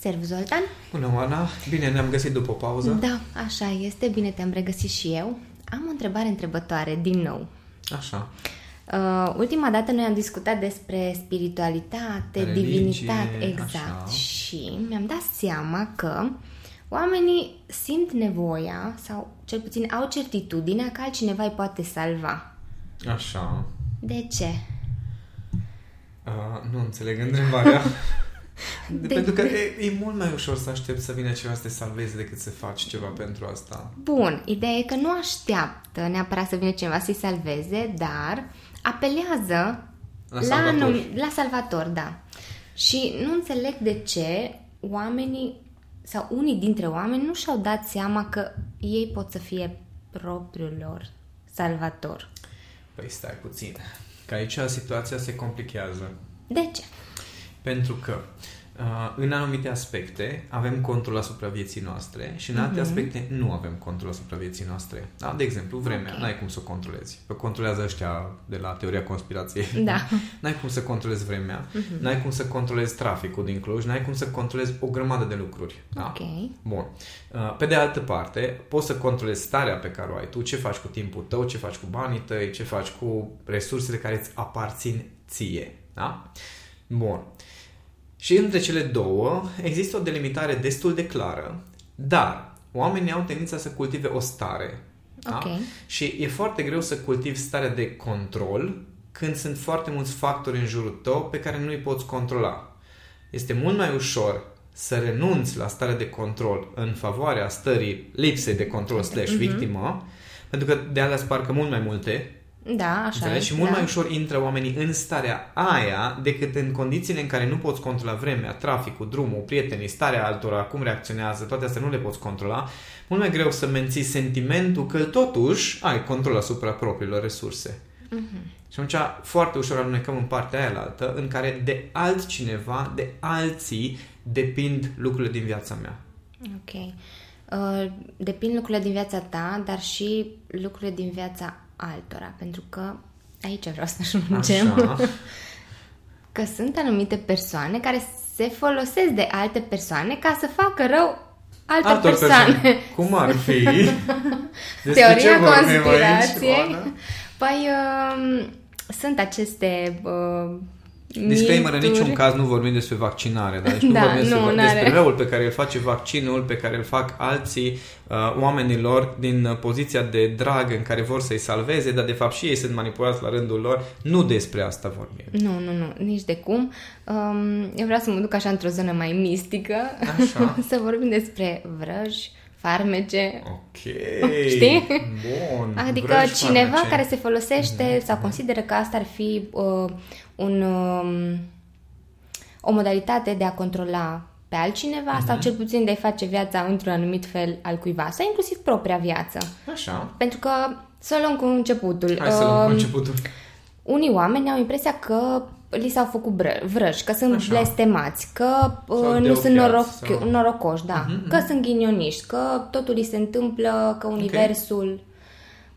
Servus, Zoltan! Bună, Oana! Bine, ne-am găsit după o pauză. Da, așa este, bine te-am regăsit și eu. Am o întrebare întrebătoare, din nou. Așa. Uh, ultima dată noi am discutat despre spiritualitate, Religie, divinitate, exact. așa. Și mi-am dat seama că oamenii simt nevoia, sau cel puțin au certitudinea că altcineva îi poate salva. Așa. De ce? Uh, nu înțeleg întrebarea. De, De- pentru că e, e mult mai ușor să aștepți să vină ceva să te salveze decât să faci ceva pentru asta. Bun, ideea e că nu așteaptă neapărat să vină cineva să-i salveze, dar apelează La salvator. anum- la salvator, da. Și nu înțeleg de ce oamenii sau unii dintre oameni nu și-au dat seama că ei pot să fie propriul lor salvator. Păi stai puțin. Că aici situația se complichează. De ce? Pentru că uh, în anumite aspecte avem control asupra vieții noastre și în alte Mhm. aspecte nu avem control asupra vieții noastre. Da? De exemplu, vremea, Ok. n-ai cum să o controlezi. Că controlează ăștia de la teoria conspirației. Da. N-ai cum să controlezi vremea, Mhm. n-ai cum să controlezi traficul din Cluj, n-ai cum să controlezi o grămadă de lucruri. Da? Ok. Bun. Uh, Pe de altă parte, poți să controlezi starea pe care o ai tu, ce faci cu timpul tău, ce faci cu banii tăi, ce faci cu resursele care îți aparțin ție. Da? Bun. Și între cele două există o delimitare destul de clară, dar oamenii au tendința să cultive o stare. Da? Ok. Și e foarte greu să cultivi starea de control când sunt foarte mulți factori în jurul tău pe care nu îi poți controla. Este mult mai ușor să renunți la starea de control în favoarea stării lipsei de control slash victimă, pentru că de alea sparcă mult mai multe Da, așa Înțelegi? e. Și mult da. mai ușor intră oamenii în starea aia decât în condițiile în care nu poți controla vremea, traficul, drumul, prietenii, starea altora, cum reacționează, toate astea nu le poți controla. Mult mai greu să menții sentimentul că totuși ai control asupra propriilor resurse. Mhm. Și atunci foarte ușor alunecăm în partea aia altă în care de altcineva, de alții depind lucrurile din viața mea. Ok. Uh, depind lucrurile din viața ta, dar și lucrurile din viața altora, pentru că aici vreau să ajungem. Așa. Că sunt anumite persoane care se folosesc de alte persoane ca să facă rău altor, Altor persoane. persoane. Cum ar fi? Despre Teoria ce vorbim aici, conspirației. Oana? Păi uh, sunt aceste uh, Disclaimer, în mișturi. niciun caz nu vorbim despre vaccinare, dar deci nu Da, vorbim despre, nu, despre n-are. răul pe care îl face vaccinul, pe care îl fac alții uh, oamenilor din uh, poziția de drag în care vor să-i salveze, dar de fapt și ei sunt manipulați la rândul lor. Nu despre asta vorbim. Nu, nu, nu, nici de cum. Um, eu vreau să mă duc așa într-o zonă mai mistică, Așa. să vorbim despre vrăji, farmece, Ok. Știi? Bun. Adică Vrăji cineva farmece. care se folosește sau consideră că asta ar fi uh, un, um, o modalitate de a controla pe altcineva Mhm. sau cel puțin de a-i face viața într-un anumit fel al cuiva sau inclusiv propria viață. Așa. Pentru că să luăm cu începutul. Hai să luăm cu Um, începutul. Unii oameni au impresia că li s-au făcut bră- vrăji, că sunt Așa. blestemați, că uh, Sau nu sunt deopiați, noroc, sau- norocoși, da, Mhm, că sunt ghinioniști, că totul li se întâmplă, că universul...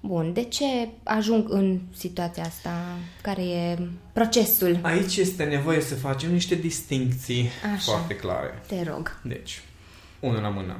Bun, de ce ajung în situația asta? Care e procesul? Aici este nevoie să facem niște distincții Așa. foarte clare. Te rog. Deci, unul la mână.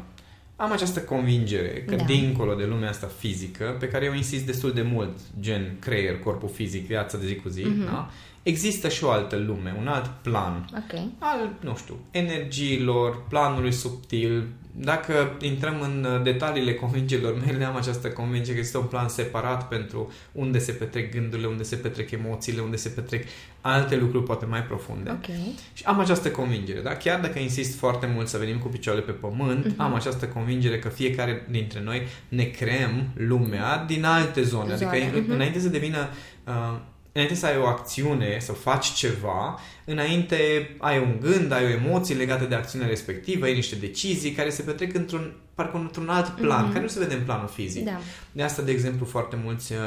Am această convingere că Da. dincolo de lumea asta fizică, pe care eu insist destul de mult, gen creier, corpul fizic, viața de zi cu zi, Mhm. da? Există și o altă lume, un alt plan Ok. al, nu știu, energiilor, planului subtil. Dacă intrăm în uh, detaliile convingerilor mele, am această convingere că există un plan separat pentru unde se petrec gândurile, unde se petrec emoțiile, unde se petrec alte lucruri poate mai profunde. Ok. Și am această convingere, da? Chiar dacă insist foarte mult să venim cu picioarele pe pământ, Mhm. am această convingere că fiecare dintre noi ne creăm lumea din alte zone. Zone, Adică mhm. înainte să devină... Uh, înainte să ai o acțiune, să faci ceva, înainte ai un gând, ai o emoție legată de acțiunea respectivă, ai niște decizii care se petrec într-un, parcă într-un alt plan, Mhm. care nu se vede în planul fizic. Da. De asta, de exemplu, foarte mulți uh,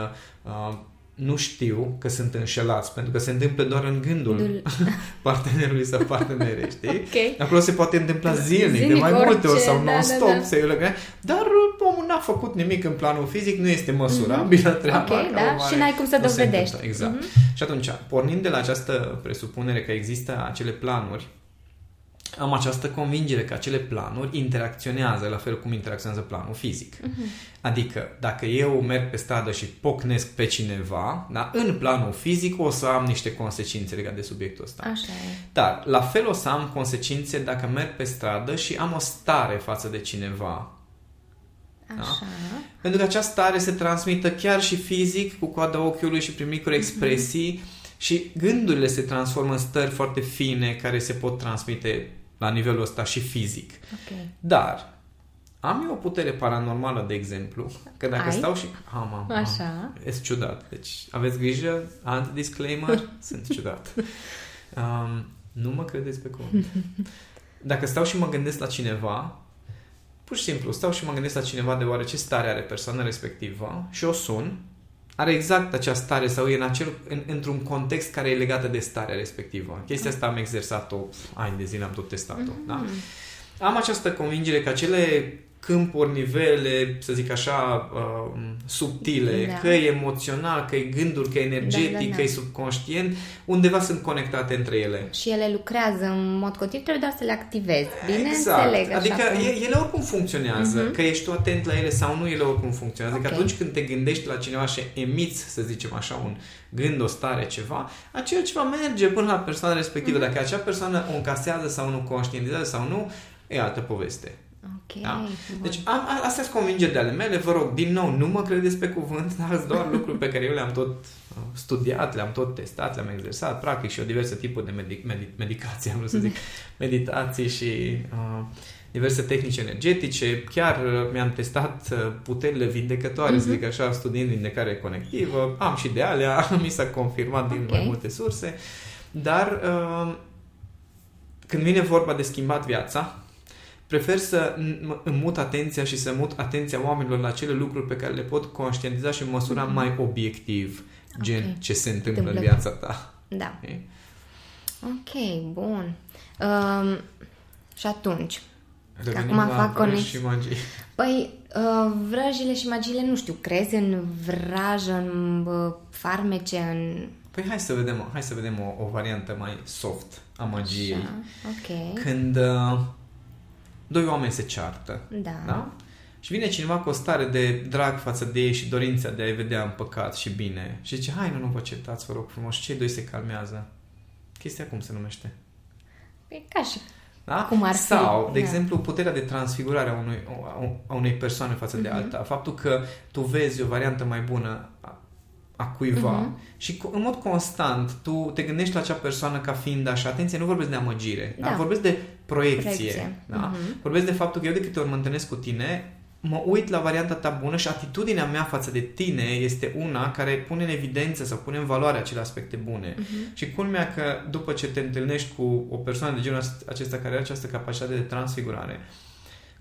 uh, nu știu că sunt înșelați, pentru că se întâmplă doar în gândul Dul- partenerului sau partenerei, știi? Ok. Acolo se poate întâmpla zilnic, de Zilnic, mai multe ori orice, sau da, non-stop da, da. să legă. Dar uh, omul n-a făcut nimic în planul fizic, nu este măsurabilă treaba. Ok, ca da, urmare, și n-ai cum să nu se dovedești. întâmplă. Exact. Mhm. Și atunci, pornind de la această presupunere că există acele planuri am această convingere că acele planuri interacționează la fel cum interacționează planul fizic. Uh-huh. Adică, dacă eu merg pe stradă și pocnesc pe cineva, da, în planul fizic o să am niște consecințe legate de subiectul ăsta. Așa e. Dar, la fel o să am consecințe dacă merg pe stradă și am o stare față de cineva. Așa. Da? Pentru că această stare se transmită chiar și fizic, cu coada ochiului și prin microexpresii uh-huh. Și gândurile se transformă în stări foarte fine care se pot transmite la nivelul ăsta și fizic. Okay. Dar am eu o putere paranormală, de exemplu, că dacă Ai? stau și... Am, am, Așa. E ciudat. Deci aveți grijă, anti-disclaimer, sunt ciudat. Um, nu mă credeți pe cuvânt. Dacă stau și mă gândesc la cineva, pur și simplu stau și mă gândesc la cineva deoarece stare are persoana respectivă și o sun, are exact acea stare sau e în acel, în, într-un context care e legată de starea respectivă. Chestia asta am exersat-o ani de zile, am tot testat-o. Mm-hmm. Da? Am această convingere că acele câmpuri, nivele, să zic așa, uh, subtile, da. că e emoțional, că e gânduri, că e energetic, da, da, da. că e subconștient, undeva sunt conectate între ele. Și ele lucrează în mod continuu, trebuie doar să le activezi. Bine exact. înțeleg. Așa adică cum... ele oricum funcționează, uh-huh. că ești tu atent la ele sau nu, ele oricum funcționează. Okay. Că atunci când te gândești la cineva și emiți, să zicem așa, un gând, o stare, ceva, acel ceva merge până la persoana respectivă. Uh-huh. Dacă acea persoană o încasează sau nu, conștientizează sau nu, e altă poveste. Ok. Da? Deci am, astea sunt convingeri de ale mele, vă rog, din nou, nu mă credeți pe cuvânt, dar sunt doar lucruri pe care eu le-am tot uh, studiat, le-am tot testat, le-am exersat, practic și o diverse tipuri de medic, medic, medicație, am vrut să zic, meditații și uh, diverse tehnici energetice. Chiar uh, mi-am testat uh, puterile vindecătoare, uh-huh. să zic așa, studiind vindecare conectivă. Am și de alea, mi s-a confirmat din okay. mai multe surse. Dar uh, când vine vorba de schimbat viața, prefer să îmi mut atenția și să mut atenția oamenilor la cele lucruri pe care le pot conștientiza și măsura mm-hmm. mai obiectiv, gen okay. ce se întâmplă, întâmplă în viața ta. Da. Okay, ok, bun. Um, și atunci, Revenim acum fac conex... și magii. Păi, uh, vrăjile și magiile, nu știu, crezi în vrajă, în uh, farmece, în... Păi hai să vedem, hai să vedem o, o variantă mai soft a magiei. Așa, ok. Când uh, doi oameni se ceartă. Da. da? Și vine cineva cu o stare de drag față de ei și dorința de a-i vedea în păcat și bine. Și zice, hai, nu, nu vă certați, vă rog frumos. Și cei doi se calmează. Chestia cum se numește? Păi ca și da? Cum ar Sau, fi, de da. exemplu, puterea de transfigurare a unui, a unei persoane față uh-huh. de alta. Faptul că tu vezi o variantă mai bună a, a cuiva uh-huh. și în mod constant tu te gândești la acea persoană ca fiind așa. Atenție, nu vorbesc de amăgire, da. Da? vorbesc de proiecție. proiecție. Da? Uh-huh. Vorbesc de faptul că eu de câte ori mă întâlnesc cu tine, mă uit la varianta ta bună și atitudinea mea față de tine este una care pune în evidență sau pune în valoare acele aspecte bune. Uh-huh. Și culmea că după ce te întâlnești cu o persoană de genul acesta care are această capacitate de transfigurare,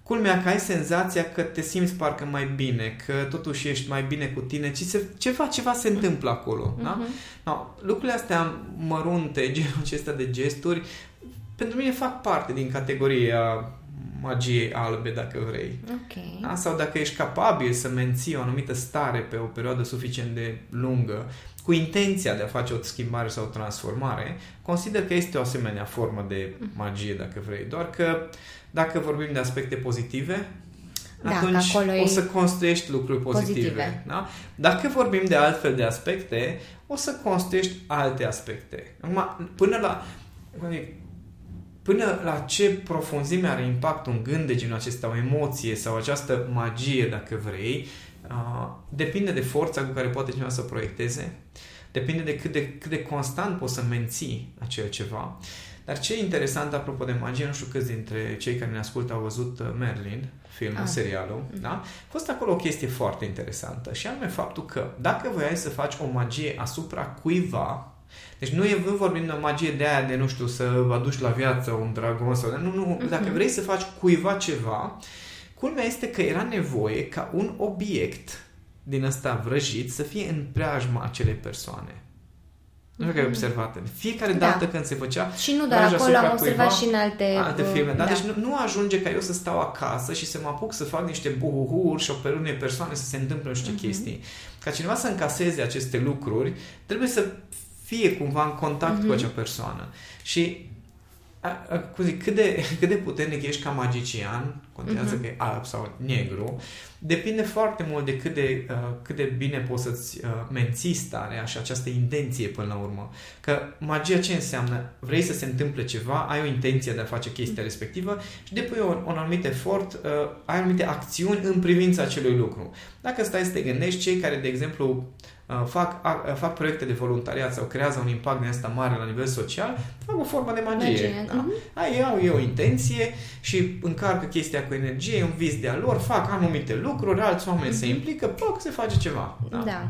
culmea că ai senzația că te simți parcă mai bine, că totuși ești mai bine cu tine, ci se, ceva, ceva se întâmplă acolo. Uh-huh. Da? No, lucrurile astea mărunte, genul acesta de gesturi, pentru mine fac parte din categoria magiei albe, dacă vrei. Okay. Da? Sau dacă ești capabil să menții o anumită stare pe o perioadă suficient de lungă, cu intenția de a face o schimbare sau o transformare, consider că este o asemenea formă de magie, dacă vrei. Doar că dacă vorbim de aspecte pozitive, da, atunci o să construiești lucruri pozitive. pozitive. Da? Dacă vorbim de altfel de aspecte, o să construiești alte aspecte. Acum, până la până la ce profunzime are impact un gând de genul acesta, o emoție sau această magie, dacă vrei, uh, depinde de forța cu care poate cineva să proiecteze, depinde de cât de, cât de constant poți să menții acel ceva. Dar ce e interesant, apropo de magie, nu știu câți dintre cei care ne ascultă au văzut uh, Merlin, filmul, ah. serialul, mm-hmm. da? A fost acolo o chestie foarte interesantă și anume faptul că dacă voiai să faci o magie asupra cuiva, deci nu, e, nu vorbim de o magie de aia de, nu știu, să aduci la viață un dragon sau... Nu, nu, uh-huh. dacă vrei să faci cuiva ceva, culmea este că era nevoie ca un obiect din ăsta vrăjit să fie în preajma acelei persoane. Nu știu că ai observat. Fiecare da. dată când se făcea Și nu doar acolo, am observat cuiva, și în alte... Alte filme. Da? da. Deci nu, nu ajunge ca eu să stau acasă și să mă apuc să fac niște buhuhuri și o pe unei persoane să se întâmple nu știu ce uh-huh. chestii. Ca cineva să încaseze aceste lucruri, trebuie să fie cumva în contact uh-huh. cu Mhm. acea persoană. Și a, a, cum zic, cât de, cât de puternic ești ca magician, contează uh-huh. că e alb sau negru, depinde foarte mult de cât de, uh, cât de bine poți să-ți uh, menții starea și această intenție până la urmă. Că magia ce înseamnă? Vrei să se întâmple ceva, ai o intenție de a face chestia respectivă și depui un, un anumit efort, uh, ai anumite acțiuni în privința acelui lucru. Dacă stai să te gândești, cei care, de exemplu, Uh, fac, uh, fac proiecte de voluntariat sau creează un impact din asta mare la nivel social, fac o formă de magie. magie. Da? Uh-huh. Ai, au eu o intenție și încarcă chestia cu energie, un vis de-a lor, fac anumite lucruri, alți oameni uh-huh. se implică, poc, se face ceva. Da? da.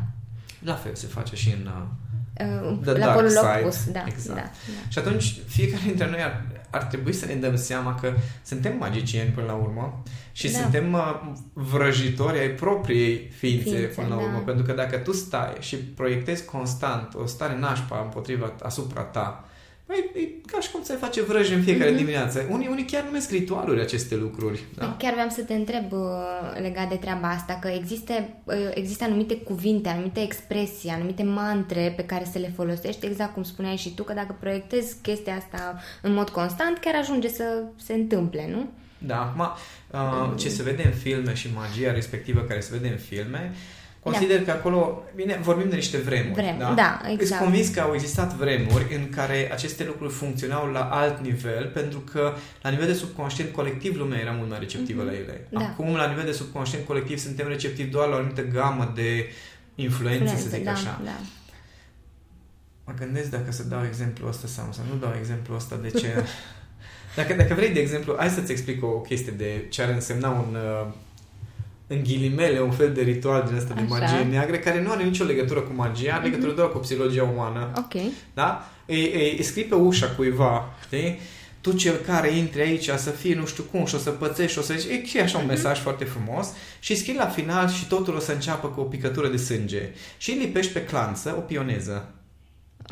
La fel se face și în uh, The la Dark Side. Opus, da, exact. Da, da. Și atunci fiecare dintre noi ar, ar trebui să ne dăm seama că suntem magicieni până la urmă și da. suntem uh, vrăjitori ai propriei ființe, ființe până la urmă. Da. Pentru că dacă tu stai și proiectezi constant o stare nașpa împotriva asupra ta, Păi, e ca și cum ți-ai face vrăji în fiecare mm-hmm. dimineață. Unii, unii chiar numesc ritualuri aceste lucruri. Da? Chiar vreau să te întreb uh, legat de treaba asta, că există, uh, există anumite cuvinte, anumite expresii, anumite mantre pe care să le folosești, exact cum spuneai și tu, că dacă proiectezi chestia asta în mod constant, chiar ajunge să se întâmple, nu? Da, acum, uh, ce se vede în filme și magia respectivă care se vede în filme, Consider da. că acolo, bine, vorbim de niște vremuri. Vrem, da? da, exact. Sunt convins că au existat vremuri în care aceste lucruri funcționau la alt nivel, pentru că la nivel de subconștient colectiv lumea era mult mai receptivă mm-hmm. la ele. Da. Acum, la nivel de subconștient colectiv, suntem receptivi doar la o anumită gamă de influențe, Influențe, să zic da, așa. Da. Mă gândesc dacă să dau exemplu ăsta sau să nu dau exemplu ăsta de ce... Dacă, dacă vrei, de exemplu, hai să-ți explic o chestie de ce ar însemna un, uh, în ghilimele, un fel de ritual din asta de magie neagră, care nu are nicio legătură cu magia, are mm-hmm. legătură doar cu psihologia umană. Ok. Da? E, e, scrii pe ușa cuiva, știi? Tu cel care intri aici să fie nu știu cum și o să pățești și o să zici, e și așa un mm-hmm. mesaj foarte frumos și scrii la final și totul o să înceapă cu o picătură de sânge și lipești pe clanță o pioneză.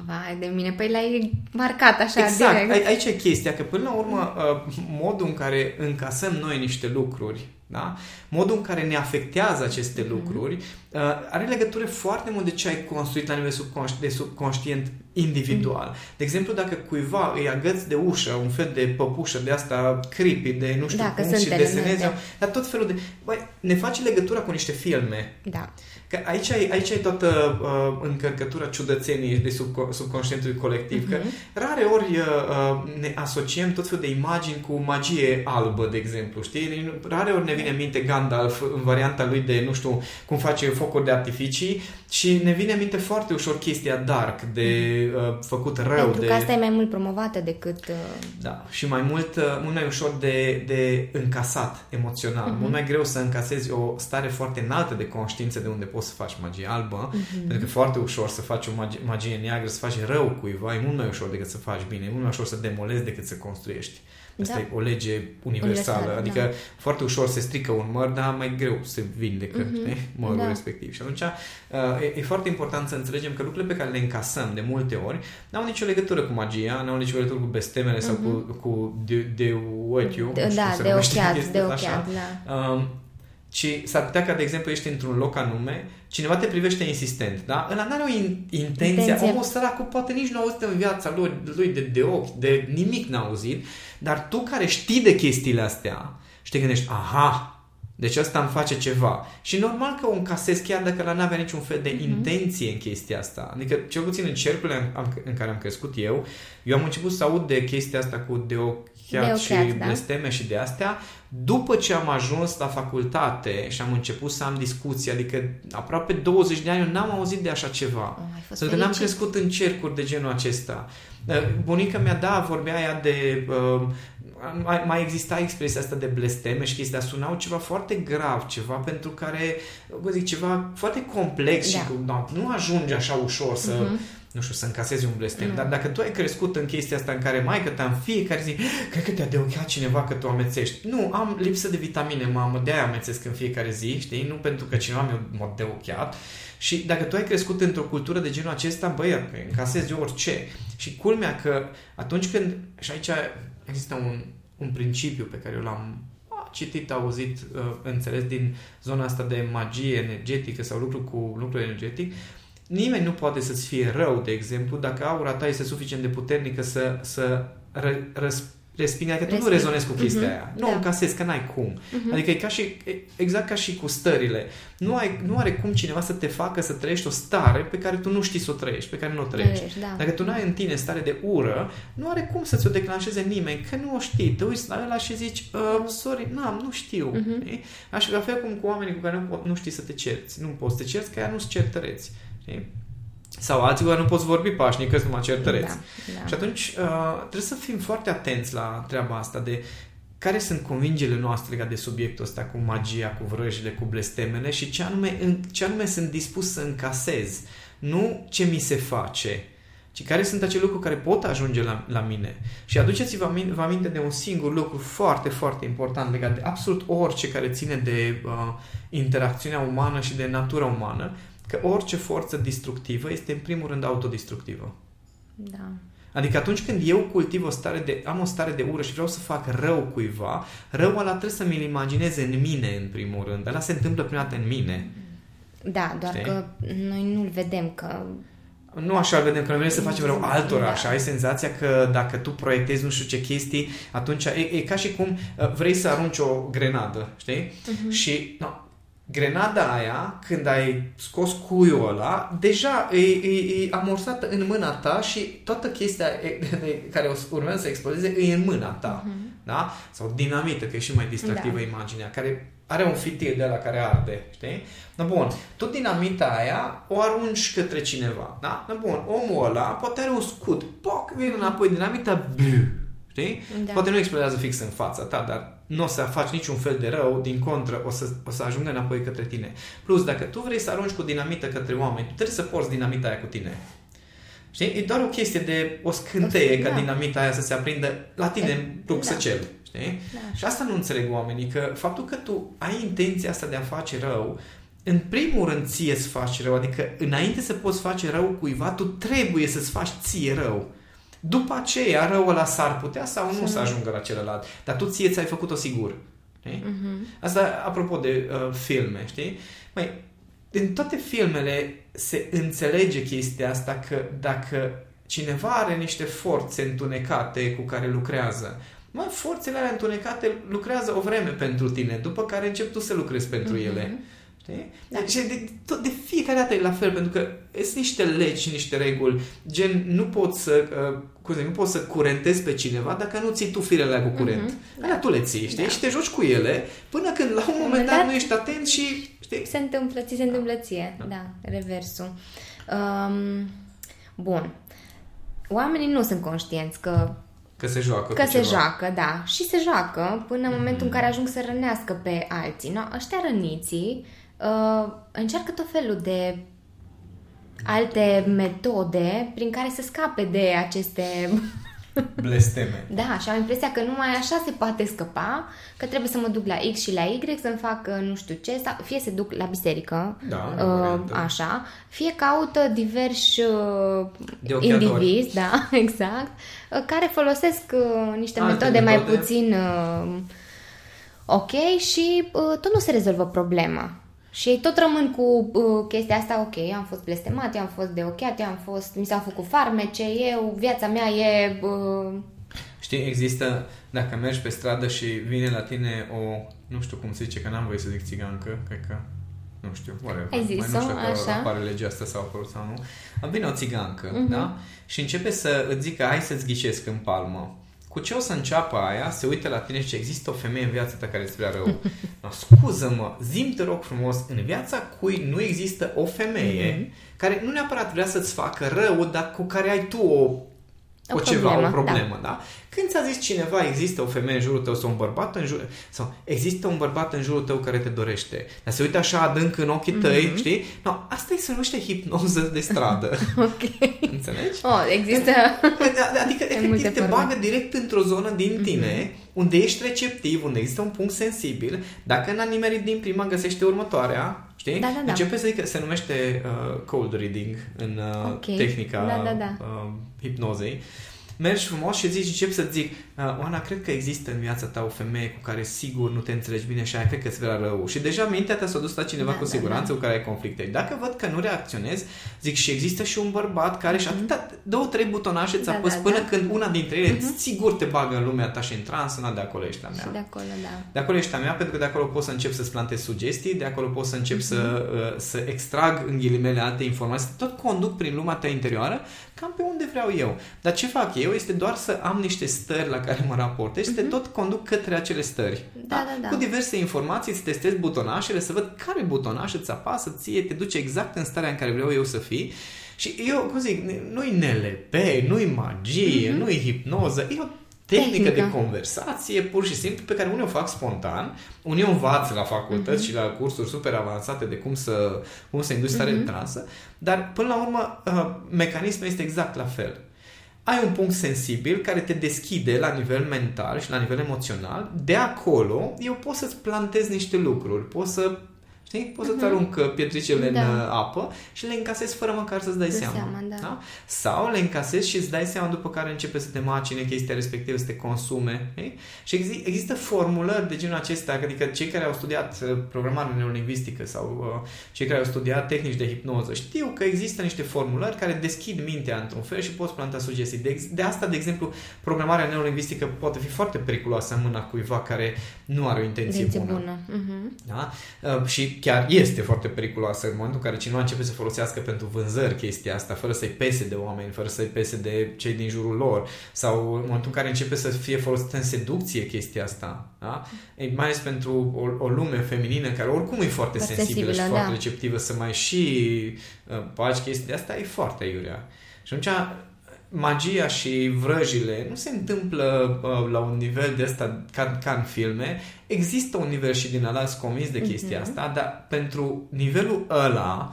Vai de mine, păi l-ai marcat așa exact. direct. Aici e chestia, că până la urmă uh, modul în care încasăm noi niște lucruri da? Modul în care ne afectează aceste mm-hmm. lucruri uh, are legătură foarte mult de ce ai construit la nivel subconș- de subconștient individual. Mm-hmm. De exemplu, dacă cuiva îi agăți de ușă un fel de păpușă de asta creepy, de nu știu da, cum, și desenezi, dar tot felul de... Băi, ne face legătura cu niște filme. Da. Că aici ai, aici ai toată uh, încărcătura ciudățenii de sub, subconștientului colectiv. Mm-hmm. Că rare ori uh, uh, ne asociem tot felul de imagini cu magie albă, de exemplu, știi? Rare ori ne vine în minte Gandalf în varianta lui de, nu știu, cum face focuri de artificii și ne vine în minte foarte ușor chestia dark, de uh, făcut rău. Pentru de... că asta e mai mult promovată decât... Uh... Da, și mai mult, uh, mult mai ușor de, de încasat emoțional. Mm-hmm. Mult mai greu să încasezi o stare foarte înaltă de conștiință de unde poți să faci magie albă, mm-hmm. pentru că e foarte ușor să faci o magie, magie neagră, să faci rău cuiva, e mult mai ușor decât să faci bine, e mult mai ușor să demolezi decât să construiești. Asta da. e o lege universală. Universal, adică da. foarte ușor se strică un măr, dar mai greu se vindecă mm-hmm. mărul da. respectiv. Și atunci uh, e, e foarte important să înțelegem că lucrurile pe care le încasăm de multe ori nu au nicio legătură cu magia, nu au nicio legătură cu bestemele mm-hmm. sau cu, mhm. cu de, de what you, de, da, de ochiat, de ochiat, da. Um, ci s-ar putea ca, de exemplu, ești într-un loc anume, cineva te privește insistent, da? Ăla n-are o in- intenție, intenție. omul săracul poate nici nu a auzit în viața lui, lui de, de ochi, de nimic n-a auzit, dar tu care știi de chestiile astea și te gândești, aha, deci ăsta îmi face ceva. Și normal că o încasez chiar dacă la n-avea niciun fel de mm-hmm. intenție în chestia asta. Adică, cel puțin în cercurile în, în care am crescut eu, eu am început să aud de chestia asta cu de ochi chiar și da? blesteme și de astea, după ce am ajuns la facultate și am început să am discuții, adică aproape 20 de ani eu n-am auzit de așa ceva. Oh, Pentru că n-am crescut în cercuri de genul acesta. Uh, bunica mea, da, vorbea ea de... Uh, mai, mai exista expresia asta de blesteme și chestia, sunau ceva foarte grav, ceva pentru care, vă zic, ceva foarte complex da. și nu, nu ajunge așa ușor să... Uh-huh nu știu, să încasezi un blestem. Mm. Dar dacă tu ai crescut în chestia asta în care mai că în fiecare zi, cred că te-a deocheat cineva că tu amețești. Nu, am lipsă de vitamine, mamă, de-aia amețesc în fiecare zi, știi? Nu pentru că cineva mi-a deocheat. Și dacă tu ai crescut într-o cultură de genul acesta, băi, încasezi orice. Și culmea că atunci când, și aici există un, un principiu pe care eu l-am citit, auzit, uh, înțeles din zona asta de magie energetică sau lucru cu lucru energetic, Nimeni nu poate să-ți fie rău, de exemplu, dacă aura ta este suficient de puternică să, să ră, răs, respingi, adică tu nu Resping. rezonezi cu chestia Mhm, aia. Nu da. o încasezi, că n-ai cum. Mhm. Adică e ca și, e exact ca și cu stările. Nu, ai, nu are cum cineva să te facă să trăiești o stare pe care tu nu știi să o trăiești, pe care nu o trăiești. Trăiești, da. Dacă tu nu ai în tine stare de ură, nu are cum să ți-o declanșeze nimeni, că nu o știi. Te uiți la ăla și zici, uh, sorry, n-am, nu știu. Mhm. Știi? Așa la fel cum cu oamenii cu care nu, po- nu știi să te cerți. Nu poți să te cerți, că ea nu-ți certăreți. Știi? Sau alții cu care nu poți vorbi pașnic, că sunt numai certăreți. Da, da. Și atunci uh, trebuie să fim foarte atenți la treaba asta de care sunt convingerile noastre legate de subiectul ăsta cu magia, cu vrăjile, cu blestemele și ce anume, în, ce anume sunt dispus să încasez. Nu ce mi se face, ci care sunt acele lucruri care pot ajunge la, la mine. Și aduceți-vă aminte, vă aminte de un singur lucru foarte, foarte important legat de absolut orice care ține de uh, interacțiunea umană și de natura umană, că orice forță destructivă este în primul rând autodestructivă. da. Adică atunci când eu cultiv o stare de, am o stare de ură și vreau să fac rău cuiva, răul ăla trebuie să mi-l imaginez în mine în primul rând. Ăla se întâmplă prima dată în mine. Da, doar Știi? că noi nu-l vedem, că Nu așa îl vedem, că noi vrem să facem rău altora, Da. așa. Ai senzația că dacă tu proiectezi nu știu ce chestii, atunci e, e ca și cum uh, vrei să arunci o grenadă, știi? Mhm. Și no, grenada aia, când ai scos cuiul ăla, deja e, e, e amorsată în mâna ta și toată chestia e, de, care o- urmează să explodeze e în mâna ta. Da? Sau dinamită, că e și mai distractivă Da. imaginea, care are un fitil de la care arde, știi? No, bun, tu dinamita aia o arunci către cineva, da? No, bun, omul ăla poate are un scut, poc, vine înapoi dinamita, blu, știi? Da. Poate nu explodează fix în fața ta, dar nu o să faci niciun fel de rău, din contră, o să, o să ajungă înapoi către tine. Plus, dacă tu vrei să arunci cu dinamită către oameni, tu trebuie să porți dinamita aia cu tine. Știi? E doar o chestie de o scânteie Da. ca dinamita aia să se aprindă la tine în pluxăcel. Știi? Da. Și asta nu înțeleg oamenii, că faptul că tu ai intenția asta de a face rău, în primul rând ție să faci rău, adică înainte să poți face rău cuiva, tu trebuie să-ți faci ție rău. După aceea, răul ăla s-ar putea sau nu să ajungă la celălalt, dar tu ție ți-ai făcut-o sigur. Știi? Mhm. Asta apropo de uh, filme, știi? Mai, în toate filmele se înțelege chestia asta că dacă cineva are niște forțe întunecate cu care lucrează, mă, forțele alea întunecate lucrează o vreme pentru tine, după care începi tu să lucrezi pentru Mhm. ele. Știi? Da. Deci de, tot, de fiecare dată e la fel, pentru că sunt niște legi și niște reguli, gen nu poți să, uh, cum zic, nu poți să curentezi pe cineva dacă nu ții tu firele alea cu curent. Mhm. Mm-hmm. Alea tu le ții, știi? Da. Și te joci cu ele până când la un moment dat nu ești atent și, știi? Se întâmplă, ți se întâmplă ție. Da, reversul. Um, bun. Oamenii nu sunt conștienți că Că se joacă Că cu se ceva. joacă, da. Și se joacă până în momentul în care ajung să rănească pe alții. No? Ăștia răniții uh, încearcă tot felul de alte metode prin care să scape de aceste... Blesteme. Da, și am impresia că numai așa se poate scăpa, că trebuie să mă duc la X și la Y să-mi fac uh, nu știu ce, sau fie se duc la biserică, Da, e o uh, variantă. așa, fie caută diversi uh, De ochiatori. indivizi, da, exact, uh, care folosesc uh, niște Alte metode, mai metode. puțin uh, ok și uh, tot nu se rezolvă problema. Și ei tot rămân cu uh, chestia asta, ok, am fost blestemat, eu am fost de ochiat, eu am fost, mi s-au făcut farmece, eu, viața mea e... Uh, Știi, există, dacă mergi pe stradă și vine la tine o, nu știu cum se zice, că n-am voie să zic țigancă, cred că, nu știu, whatever. Ai Mai nu zis-o, știu dacă așa. apare legea asta sau apărut sau nu. Îmi vine o țigancă, Mhm. da? Și începe să îți zică, hai să-ți ghicesc în palmă. Cu ce o să înceapă aia, se uită la tine și există o femeie în viața ta care îți vrea rău. No, scuză-mă, zim te rog frumos, în viața cui nu există o femeie Mhm. care nu neapărat vrea să-ți facă rău, dar cu care ai tu o o, O ceva, problemă, o problemă, da. da? Când ți-a zis cineva, există o femeie în jurul tău sau un bărbat în jur... sau există un bărbat în jurul tău care te dorește, dar se uită așa adânc în ochii tăi, Mhm. știi? No, asta îi se numește hipnoză de stradă. ok. Înțelegi? Oh, există... Adică, efectiv, multe te forme. bagă direct într-o zonă din tine, unde ești receptiv, unde există un punct sensibil. Dacă n-a nimerit din prima, găsește următoarea, știi? Da, da, da. Începe să zică, se numește uh, cold reading în uh, Ok. tehnica Da, da, da. Uh, hipnozei. Mergi frumos și zici, încep să zic, uh, Oana, cred că există în viața ta o femeie cu care sigur nu te înțelegi bine și aia cred că îți vrea rău. Și deja mintea ta s-a dus la cineva Da, cu da, siguranță da. cu care ai conflicte. Dacă văd că nu reacționezi, zic și există și un bărbat care și atâta, două, trei butonașe îți Mhm. Da, apăs da, până da. când una dintre ele sigur te bagă în lumea ta și în trans, na, de acolo ești a mea. Și de acolo, da. De acolo ești a mea, pentru că de acolo pot să încep să-ți plantez sugestii, de acolo pot să încep să, Mhm. uh, să extrag în ghilimele alte informații, tot conduc prin lumea ta interioară, cam pe unde vreau eu. Dar ce fac eu este doar să am niște stări la care mă raportez și te tot conduc către acele stări. Mhm. Da, da, da. Cu diverse informații îți testez butonașele să văd care butonaș îți apasă ție, te duce exact în starea în care vreau eu să fii. Și eu, cum zic, nu-i NLP, nu-i magie, Mhm. nu-i hipnoză, e o tehnică Tehnică. de conversație pur și simplu pe care unii o fac spontan, unii o învață la facultăți și la cursuri super avansate de cum să, cum să induci stare de transă, dar până la urmă uh, mecanismul este exact la fel. Ai un punct sensibil care te deschide la nivel mental și la nivel emoțional. De acolo, eu pot să-ți plantez niște lucruri. Pot să Știi? Poți să-ți arunc uh, pietricele Da. în uh, apă și le încasezi fără măcar să-ți dai Dai seama. seama, da. Sau le încasezi și îți dai seama după care începe să te macine chestia respectivă, să te consume. știi? Și exi- există formulări de genul acesta, adică cei care au studiat uh, programare neurolingvistică sau uh, cei care au studiat tehnici de hipnoză știu că există niște formulări care deschid mintea într-un fel și poți planta sugestii. De, ex- de asta, de exemplu, programarea neurolingvistică poate fi foarte periculoasă în mâna cuiva care nu are o intenție Intenție bună. bună. Mhm. Da? Uh, și chiar este foarte periculoasă în momentul în care cineva începe să folosească pentru vânzări chestia asta, fără să-i pese de oameni, fără să-i pese de cei din jurul lor, sau în momentul în care începe să fie folosită în seducție chestia asta. Da? Ei, mai ales pentru o, o lume feminină care oricum e foarte Foarte sensibilă, și sensibilă, foarte da. receptivă, să mai și uh, faci chestia asta, e foarte iurea. Și atunci magia și vrăjile nu se întâmplă uh, la un nivel de ăsta ca, ca în filme. Există un nivel și din ăla, sunt convins de chestia Mhm. asta, dar pentru nivelul ăla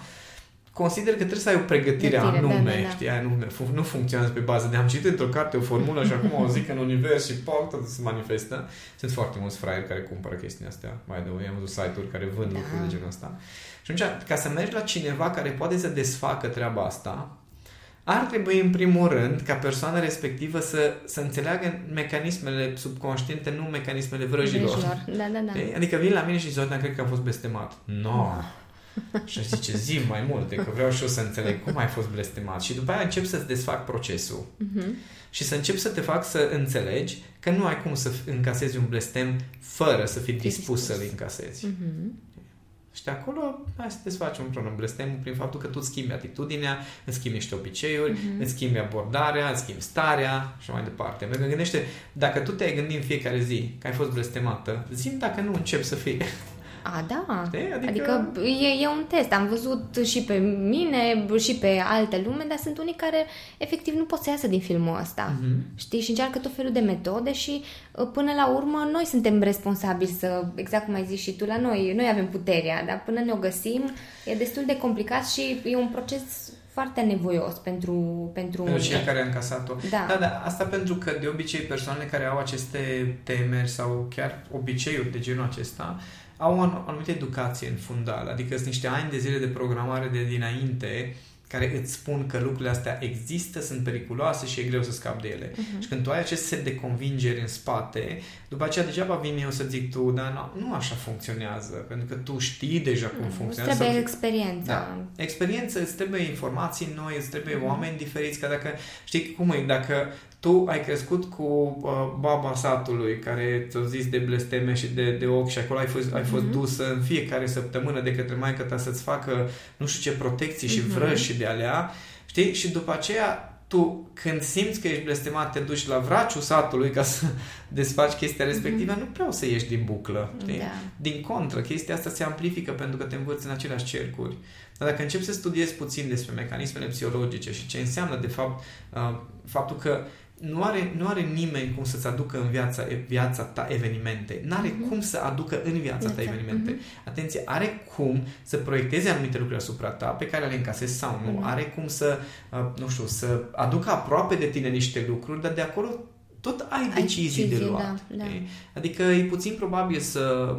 consider că trebuie să ai o pregătire Pregătire, da, anume, da, da. știi, anume, fu- nu funcționează pe bază de am citit într-o carte o formulă și acum o zic în univers și poc, tot se manifestă. Sunt foarte mulți fraieri care cumpără chestia astea, mai de am văzut site-uri care vând Da. lucruri de genul ăsta. Și atunci, ca să mergi la cineva care poate să desfacă treaba asta, ar trebui în primul rând ca persoana respectivă să, să înțeleagă mecanismele subconștiente, nu mecanismele vrăjilor. Vrăjilor. Da, da, da. Știi? Adică vin la mine și zice, "Zoltan, cred că am fost blestemat. No. și aș zice, zi mai multe, că vreau și eu să înțeleg cum ai fost blestemat. Și după aia încep să-ți desfac procesul. Mhm. Și să încep să te fac să înțelegi că nu ai cum să încasezi un blestem fără să fii dispus dispus. să-l încasezi. Mhm. Și de acolo hai să desfacem împreună blestemul prin faptul că tu îți schimbi atitudinea, îți schimbi niște obiceiuri, Mhm. îți schimbi abordarea, îți schimbi starea și mai departe. Pentru că gândește, dacă tu te-ai gândit în fiecare zi că ai fost blestemată, zi dacă nu încep să fii. A, da. Știi? Adică- Adică, e, e un test. Am văzut și pe mine și pe alte lume, dar sunt unii care efectiv nu pot să iasă din filmul ăsta. Mhm. Știi? Și încearcă tot felul de metode și uh, până la urmă noi suntem responsabili să, exact cum ai zis și tu, la noi, noi avem puterea, dar până ne o găsim e destul de complicat și e un proces foarte nevoios pentru, pentru, Pentru cei unii. care au încasat-o. Da. da, da, asta pentru că de obicei persoanele care au aceste temeri sau chiar obiceiuri de genul acesta au o anumită educație în fundal, adică sunt niște ani de zile de programare de dinainte care îți spun că lucrurile astea există, sunt periculoase și e greu să scapi de ele. Uh-huh. Și când tu ai acest set de convingeri în spate, după aceea degeaba vin eu să zic tu, dar nu, nu așa funcționează, pentru că tu știi deja cum Îți funcționează. trebuie sau- experiența. da. Experiență, îți trebuie informații noi, îți trebuie oameni diferiți, că dacă, știi cum e, dacă tu ai crescut cu uh, baba satului care ți-a zis de blesteme și de, de ochi și acolo ai fost, ai fost dusă în fiecare săptămână de către maică ta să-ți facă nu știu ce protecții și vrăji și de alea, știi? Și după aceea tu, când simți că ești blestemat, te duci la vraciul satului ca să desfaci chestia respectivă, nu prea o să ieși din buclă. Știi? Da. Din contră, chestia asta se amplifică pentru că te învăți în aceleași cercuri. Dar dacă începi să studiezi puțin despre mecanismele psihologice și ce înseamnă, de fapt, uh, faptul că nu are, nu are nimeni cum să-ți aducă în viața, viața ta evenimente. Nu are Mhm. cum să aducă în viața ta Viața, evenimente. Atenție, are cum să proiecteze anumite lucruri asupra ta pe care le încasezi sau nu. Mhm. Are cum să, uh, nu știu, să aducă aproape de tine niște lucruri, dar de acolo tot ai Ai decizii de decizii, luat. da, da. știi? Adică e puțin probabil să,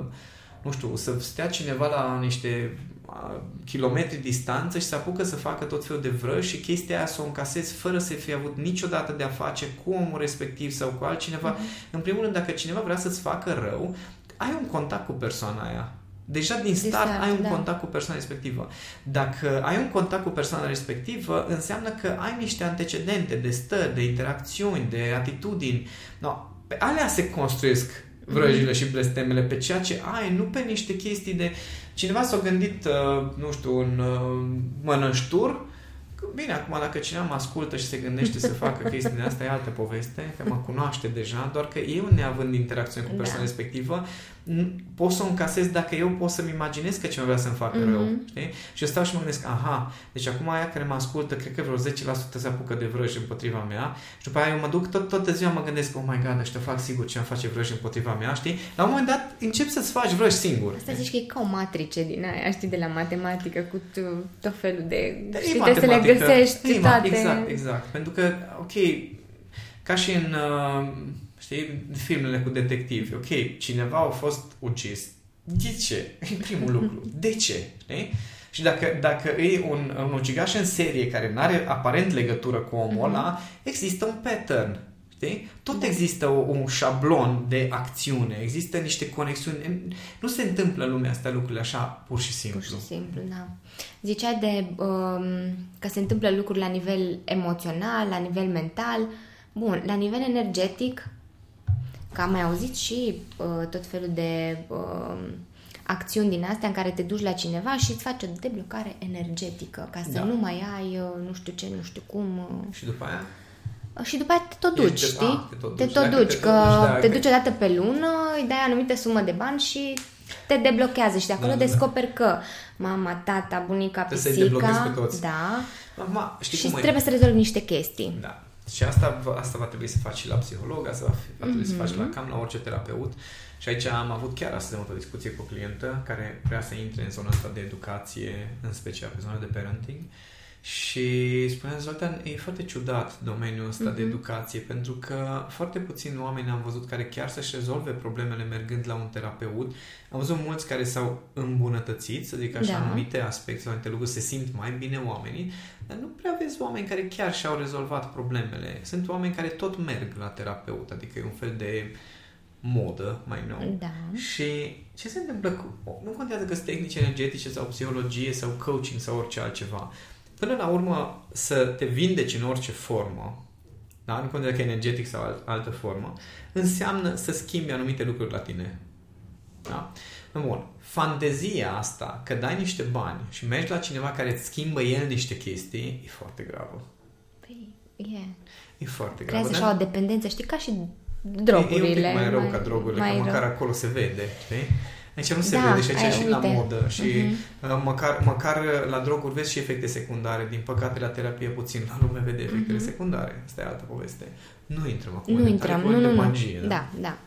nu știu, să stea cineva la niște kilometri distanță și se apucă să facă tot felul de vrăji și chestia aia să o încasezi fără să fi avut niciodată de a face cu omul respectiv sau cu altcineva. Mm-hmm. În primul rând, dacă cineva vrea să-ți facă rău, ai un contact cu persoana aia. Deja din start, de start ai un da. contact cu persoana respectivă. Dacă ai un contact cu persoana respectivă, înseamnă că ai niște antecedente de stări, de interacțiuni, de atitudini. No, pe alea se construiesc vrăjile mm-hmm. și blestemele, pe ceea ce ai, nu pe niște chestii de... Cineva s-a gândit, uh, nu știu, un uh, mănăștur Bine, acum dacă cineva mă ascultă și se gândește să facă chestii de asta, e altă poveste, că mă cunoaște deja, doar că eu, neavând interacțiune cu persoana da. respectivă, pot să o încasez dacă eu pot să-mi imaginez că cineva vrea să-mi facă mm-hmm. rău. Știi? Și eu stau și mă gândesc, aha, deci acum aia care mă ascultă, cred că vreo 10% se apucă de vrăji împotriva mea și după aia eu mă duc tot, toată ziua mă gândesc, oh my god, ăștia fac sigur ce face vrăji împotriva mea, știi? La un moment dat încep să-ți faci vrăji singur. Asta zici că e ca o matrice din aia, știi, de la matematică cu tot felul de... de știi, trebuie să le găsești toate. Exact, exact. Pentru că, ok, ca și în... Uh, știi, filmele cu detectivi. Ok, cineva a fost ucis. De ce? E primul lucru. De ce? Știi? Și dacă, dacă e un, un ucigaș în serie care nu are aparent legătură cu omul mm-hmm. ăla, există un pattern. Știi? Tot da. există o, un șablon de acțiune, există niște conexiuni. Nu se întâmplă în lumea asta lucrurile așa pur și simplu. Pur și simplu, da. Zicea de um, că se întâmplă lucruri la nivel emoțional, la nivel mental. Bun, la nivel energetic, Că am mai auzit și uh, tot felul de uh, acțiuni din astea în care te duci la cineva și îți faci o deblocare energetică ca să da. nu mai ai uh, nu știu ce, nu știu cum. Uh. Și după aia? Uh, și după aia te tot duci, știi? A, te tot duci, te tot duci te că da, te duci o dată pe lună, îi dai anumită sumă de bani și te deblochează și de acolo da, da, da. descoperi că mama, tata, bunica, pisica, da, Mama, știi și cum trebuie e? să rezolvi niște chestii. Da. Și asta, asta va trebui să faci și la psiholog, asta va, va trebui mm-hmm. să faci la cam la orice terapeut. Și aici am avut chiar astăzi o discuție cu o clientă care vrea să intre în zona asta de educație, în special pe zona de parenting. Și spunea Zoltan, e foarte ciudat domeniul ăsta mm-hmm. de mhm. educație, pentru că foarte puțini oameni am văzut care chiar să-și rezolve problemele mergând la un terapeut. Am văzut mulți care s-au îmbunătățit, să zic așa, da. anumite aspecte sau anumite lucruri, se simt mai bine oamenii, dar nu prea vezi oameni care chiar și-au rezolvat problemele. Sunt oameni care tot merg la terapeut, adică e un fel de modă mai nou. Da. Și ce se întâmplă cu... Nu contează că sunt tehnici energetice sau psihologie sau coaching sau orice altceva. Până la urmă, să te vindeci în orice formă, da? nu contează că e energetic sau alt, altă formă, înseamnă să schimbi anumite lucruri la tine. Da? Bun. Fantezia asta, că dai niște bani și mergi la cineva care îți schimbă el niște chestii, e foarte gravă. Păi, e. E foarte gravă. Creează așa o dependență, știi, ca și drogurile. E, e un pic mai rău mai, ca drogurile, că măcar rău. acolo se vede, știi? Aici nu se da, vede și aici și la modă și uh-huh. măcar, măcar la droguri vezi și efecte secundare. Din păcate la terapie puțin la lume vede efectele uh-huh. secundare. Asta e altă poveste. Nu intrăm acum nu intrăm, nu, nu, magie, nu. Da, da.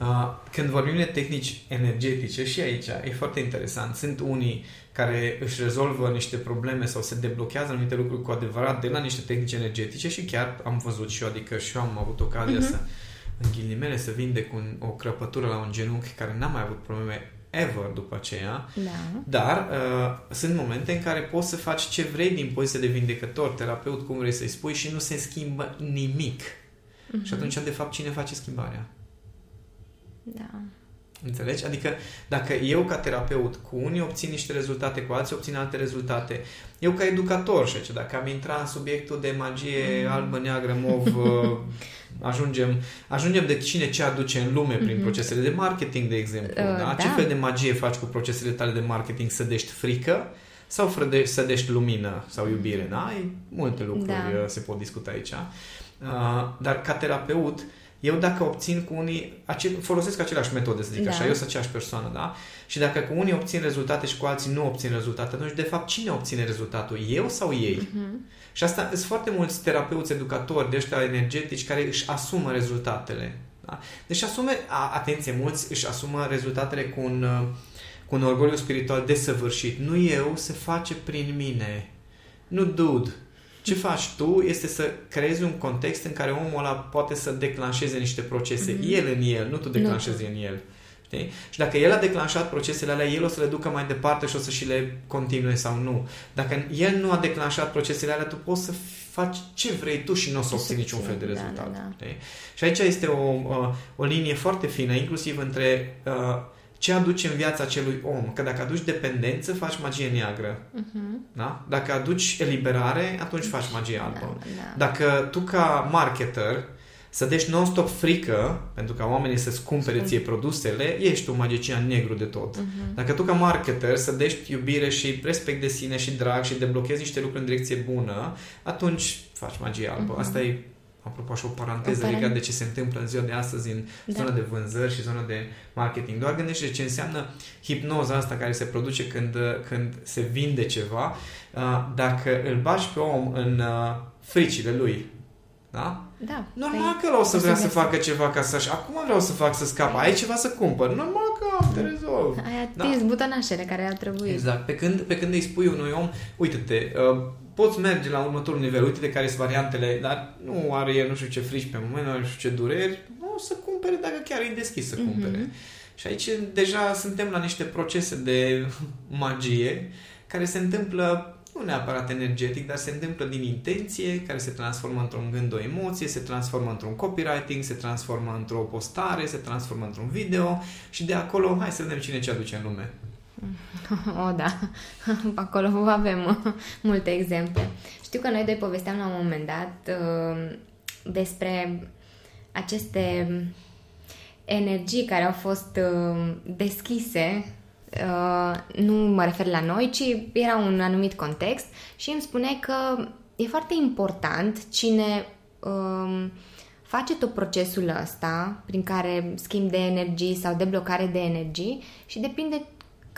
Uh, când vorbim de tehnici energetice și aici e foarte interesant. Sunt unii care își rezolvă niște probleme sau se deblochează anumite lucruri cu adevărat de la niște tehnici energetice și chiar am văzut și eu, adică și eu am avut ocazia uh-huh. să în ghilimele să vindec un, o crăpătură la un genunchi care n-a mai avut probleme ever după aceea, da. dar uh, sunt momente în care poți să faci ce vrei din poziție de vindecător, terapeut, cum vrei să-i spui și nu se schimbă nimic. Uh-huh. Și atunci, de fapt, cine face schimbarea? Da. Înțelegi? Adică dacă eu ca terapeut cu unii obțin niște rezultate, cu alții obțin alte rezultate, eu ca educator și aici, dacă am intrat în subiectul de magie mm. albă, neagră, mov, uh, ajungem, ajungem de cine ce aduce în lume prin mm-hmm. procesele de marketing, de exemplu. Uh, da? da? Ce fel de magie faci cu procesele tale de marketing? Să dești frică sau să dești lumină sau iubire? Da? E multe lucruri da. Uh, se pot discuta aici. Uh, dar ca terapeut, uh, eu dacă obțin cu unii, ace- folosesc aceleași metode, să zic da. așa, eu sunt aceeași persoană, da? Și dacă cu unii obțin rezultate și cu alții nu obțin rezultate, atunci de fapt cine obține rezultatul? Eu sau ei? Uh-huh. Și asta sunt foarte mulți terapeuți, educatori de ăștia energetici care își asumă rezultatele. Da? Deci asume, a, atenție, mulți își asumă rezultatele cu un, cu un orgoliu spiritual desăvârșit. Nu eu, se face prin mine. Nu dude. Ce faci tu este să creezi un context în care omul ăla poate să declanșeze niște procese. Mm-hmm. El în el, nu tu declanșezi nu. în el. Știi? Și dacă el a declanșat procesele alea, el o să le ducă mai departe și o să și le continue sau nu. Dacă el nu a declanșat procesele alea, tu poți să faci ce vrei tu și nu o să obții niciun fel de rezultat. Da, da, da. Și aici este o, o linie foarte fină, inclusiv între uh, ce aduci în viața acelui om. Că dacă aduci dependență, faci magie neagră. Uh-huh. Da? Dacă aduci eliberare, atunci faci magie albă. Da, da. Dacă tu ca marketer să dești non-stop frică, pentru ca oamenii să-ți cumpere ție produsele, ești un magician negru de tot. Uh-huh. Dacă tu ca marketer să dești iubire și respect de sine și drag și deblochezi niște lucruri în direcție bună, atunci faci magie albă. Uh-huh. Asta e apropo așa o paranteză o legată de ce se întâmplă în ziua de astăzi în da. zona de vânzări și zona de marketing. Doar gândește ce înseamnă hipnoza asta care se produce când, când se vinde ceva. Uh, dacă îl bași pe om în uh, fricile lui, da? Da. Normal păi, că o să vrea să facă ceva ca să-și... Acum vreau să fac să scap. Ai ceva să cumpăr. Normal că am, te rezolv. Ai atins da? butonașele care ar trebui. Exact. Pe când, pe când îi spui unui om, uite-te, uh, poți merge la următorul nivel, uite-te care sunt variantele, dar nu are el nu știu ce frici pe moment, nu are nu știu ce dureri, nu o să cumpere dacă chiar e deschis să cumpere. Mm-hmm. Și aici deja suntem la niște procese de magie care se întâmplă nu neapărat energetic, dar se întâmplă din intenție, care se transformă într-un gând, o emoție, se transformă într-un copywriting, se transformă într-o postare, se transformă într-un video și de acolo, hai să vedem cine ce aduce în lume. O, da. Acolo avem multe exemple. Știu că noi doi povesteam la un moment dat uh, despre aceste energii care au fost uh, deschise Uh, nu mă refer la noi, ci era un anumit context și îmi spune că e foarte important cine uh, face tot procesul ăsta prin care schimb de energii sau deblocare de energii și depinde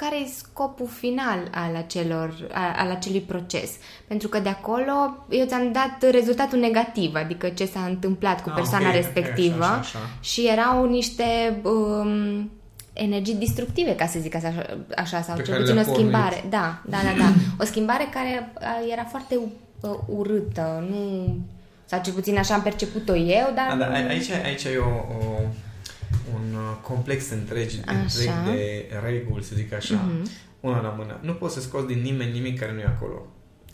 care e scopul final al, acelor, al acelui proces. Pentru că de acolo eu ți-am dat rezultatul negativ, adică ce s-a întâmplat cu ah, persoana okay, respectivă okay, așa, așa. și erau niște um, energii destructive, ca să zic așa, așa sau cel puțin o schimbare. Pornit. Da, da, da, da. O schimbare care era foarte uh, urâtă, nu... Sau cel puțin așa am perceput-o eu, dar... Da, da, aici, aici e o, o, un uh, complex întreg, întreg de reguli, să zic așa, uh-huh. una la mână. Nu poți să scoți din nimeni nimic care nu e acolo.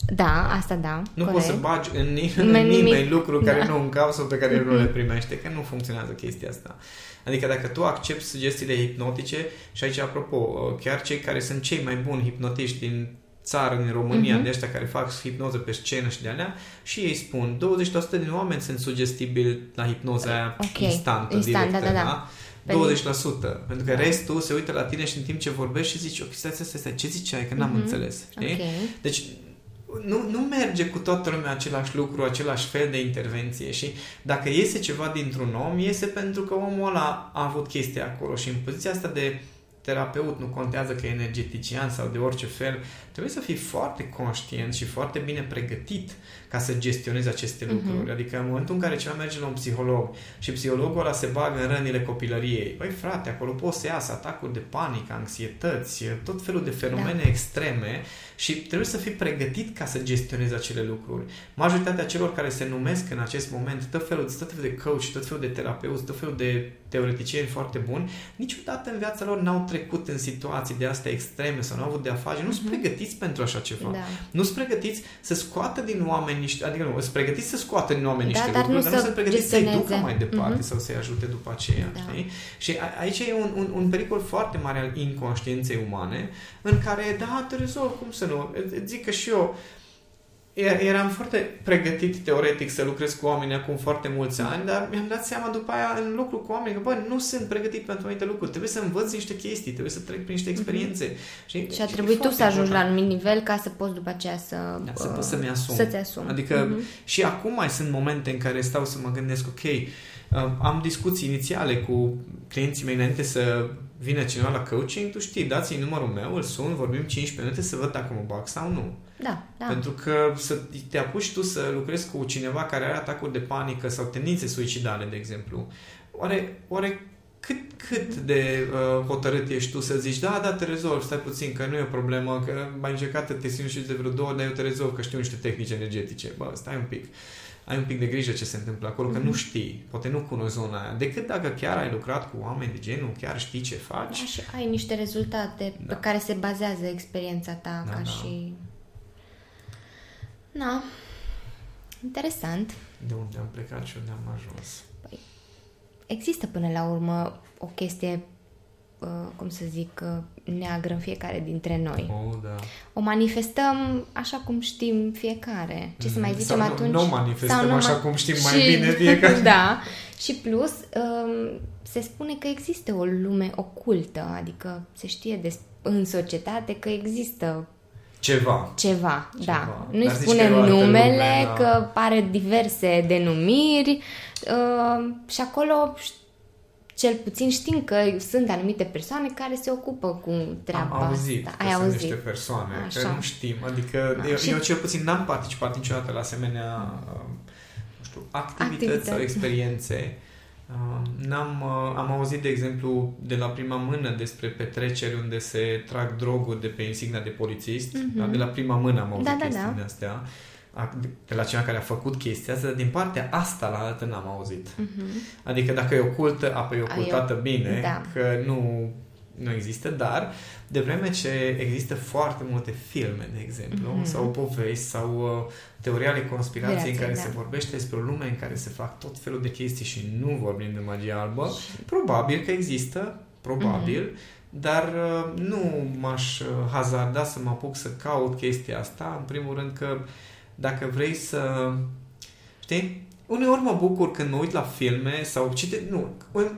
Da, asta da. Nu corect. poți să bagi în, nimeni, în nimeni lucruri da. care nu încau sau pe care uh-huh. nu le primește, că nu funcționează chestia asta. Adică dacă tu accepti sugestiile hipnotice și aici, apropo, uh, chiar cei care sunt cei mai buni hipnotiști din țară, din România, uh-huh. de ăștia care fac hipnoză pe scenă și de alea, și ei spun 20% din oameni sunt sugestibili la hipnoza aia okay. instantă, Instant, directă, da, da, da. da? 20%. Pentru că da. restul se uită la tine și în timp ce vorbești și zici, ok, stai, stai, stai, ce ziceai? Că n-am uh-huh. înțeles. Okay. Deci nu, nu merge cu toată lumea același lucru, același fel de intervenție și dacă iese ceva dintr-un om, iese pentru că omul ăla a avut chestia acolo și în poziția asta de terapeut, nu contează că e energetician sau de orice fel, trebuie să fii foarte conștient și foarte bine pregătit ca să gestionezi aceste uh-huh. lucruri. Adică în momentul în care cineva merge la un psiholog și psihologul ăla se bagă în rănile copilăriei, băi frate, acolo poți să iasă atacuri de panică, anxietăți, tot felul de fenomene da. extreme și trebuie să fii pregătit ca să gestionezi acele lucruri. Majoritatea celor care se numesc în acest moment tot felul, tot felul de coach, tot felul de terapeuți, tot felul de teoreticieni foarte buni, niciodată în viața lor n-au trecut în situații de astea extreme sau n-au avut de afaceri, uh-huh. nu sunt mhm. pregătiți pentru așa ceva. Da. Nu sunt pregătiți să scoată din oameni niște, adică nu, sunt pregătiți să scoată din oameni da, niște dar lucruri, nu dar nu sunt pregătiți să-i ducă mai departe uh-huh. sau să-i ajute după aceea. Da. Știi? Și a, aici e un, un, un pericol foarte mare al inconștienței umane, în care, da, te rezolv, cum să nu? Zic că și eu, eram foarte pregătit teoretic să lucrez cu oameni acum foarte mulți ani, dar mi-am dat seama după aia în lucru cu oameni că, bă, nu sunt pregătit pentru anumite lucruri. Trebuie să învăț niște chestii, trebuie să trec prin niște mhm. experiențe. Mm-hmm. Și, și a trebuit tu să ajungi la un anumit nivel ca să poți după aceea să... Da, să poți să-mi asum. Să-ți asumi. Adică mm-hmm. și acum mai sunt momente în care stau să mă gândesc, ok, am discuții inițiale cu clienții mei înainte să vine cineva la coaching, tu știi, dați-i numărul meu, îl sun, vorbim 15 minute să văd dacă mă bag sau nu. Da, da. Pentru că să te apuci tu să lucrezi cu cineva care are atacuri de panică sau tendințe suicidale, de exemplu, oare, oare cât, cât de uh, hotărât ești tu să zici, da, da, te rezolv, stai puțin, că nu e o problemă, că mai încercat te țin și de vreo două, dar eu te rezolv, că știu niște tehnici energetice. Bă, stai un pic. Ai un pic de grijă ce se întâmplă acolo, că nu știi, poate nu cunoști zona aia, decât dacă chiar ai lucrat cu oameni de genul, chiar știi ce faci. Da, și ai niște rezultate Da. pe care se bazează experiența ta Da, ca da. și... Na, interesant. De unde am plecat și unde am ajuns. Există până la urmă o chestie, uh, cum să zic, uh, neagră în fiecare dintre noi. Oh, da. O manifestăm așa cum știm fiecare. Ce să mai Mm, zicem sau nu- atunci? nu o manifestăm Sau nu așa ma- cum știm mai bine fiecare. Da. Și plus, um, se spune că există o lume ocultă, adică se știe des- în societate că există Ceva. ceva, Ceva. da. Nu-i Dar zici că spunem e o altă numele, lume, da. că pare diverse denumiri uh, și acolo ș- cel puțin știm că sunt anumite persoane care se ocupă cu treaba am auzit asta. că Ai sunt auzit? niște persoane Așa. că nu știm. Adică Da, eu, și- eu cel puțin n-am participat niciodată la asemenea uh, nu știu, activități, Activități. sau experiențe. Uh, N-am, uh, am auzit, de exemplu, de la prima mână despre petreceri unde se trag droguri de pe insigna de polițist. Mhm. Da? De la prima mână am auzit Da, da, chestiile da. astea. A- De la cineva care a făcut chestia asta, dar din partea asta la altă n-am auzit. Mhm. Adică dacă e ocultă, apă e Ai ocultată bine, da. că nu, nu există, dar de vreme ce există foarte multe filme, de exemplu, Mhm. sau povești, sau uh, teorii ale conspirației în Conspirație, care da. se vorbește despre o lume în care se fac tot felul de chestii și nu vorbim de magie albă, probabil că există, probabil, Mhm. dar uh, nu m-aș uh, hazarda să mă apuc să caut chestia asta, în primul rând că dacă vrei să... Știi? Uneori mă bucur când mă uit la filme sau cite... Nu,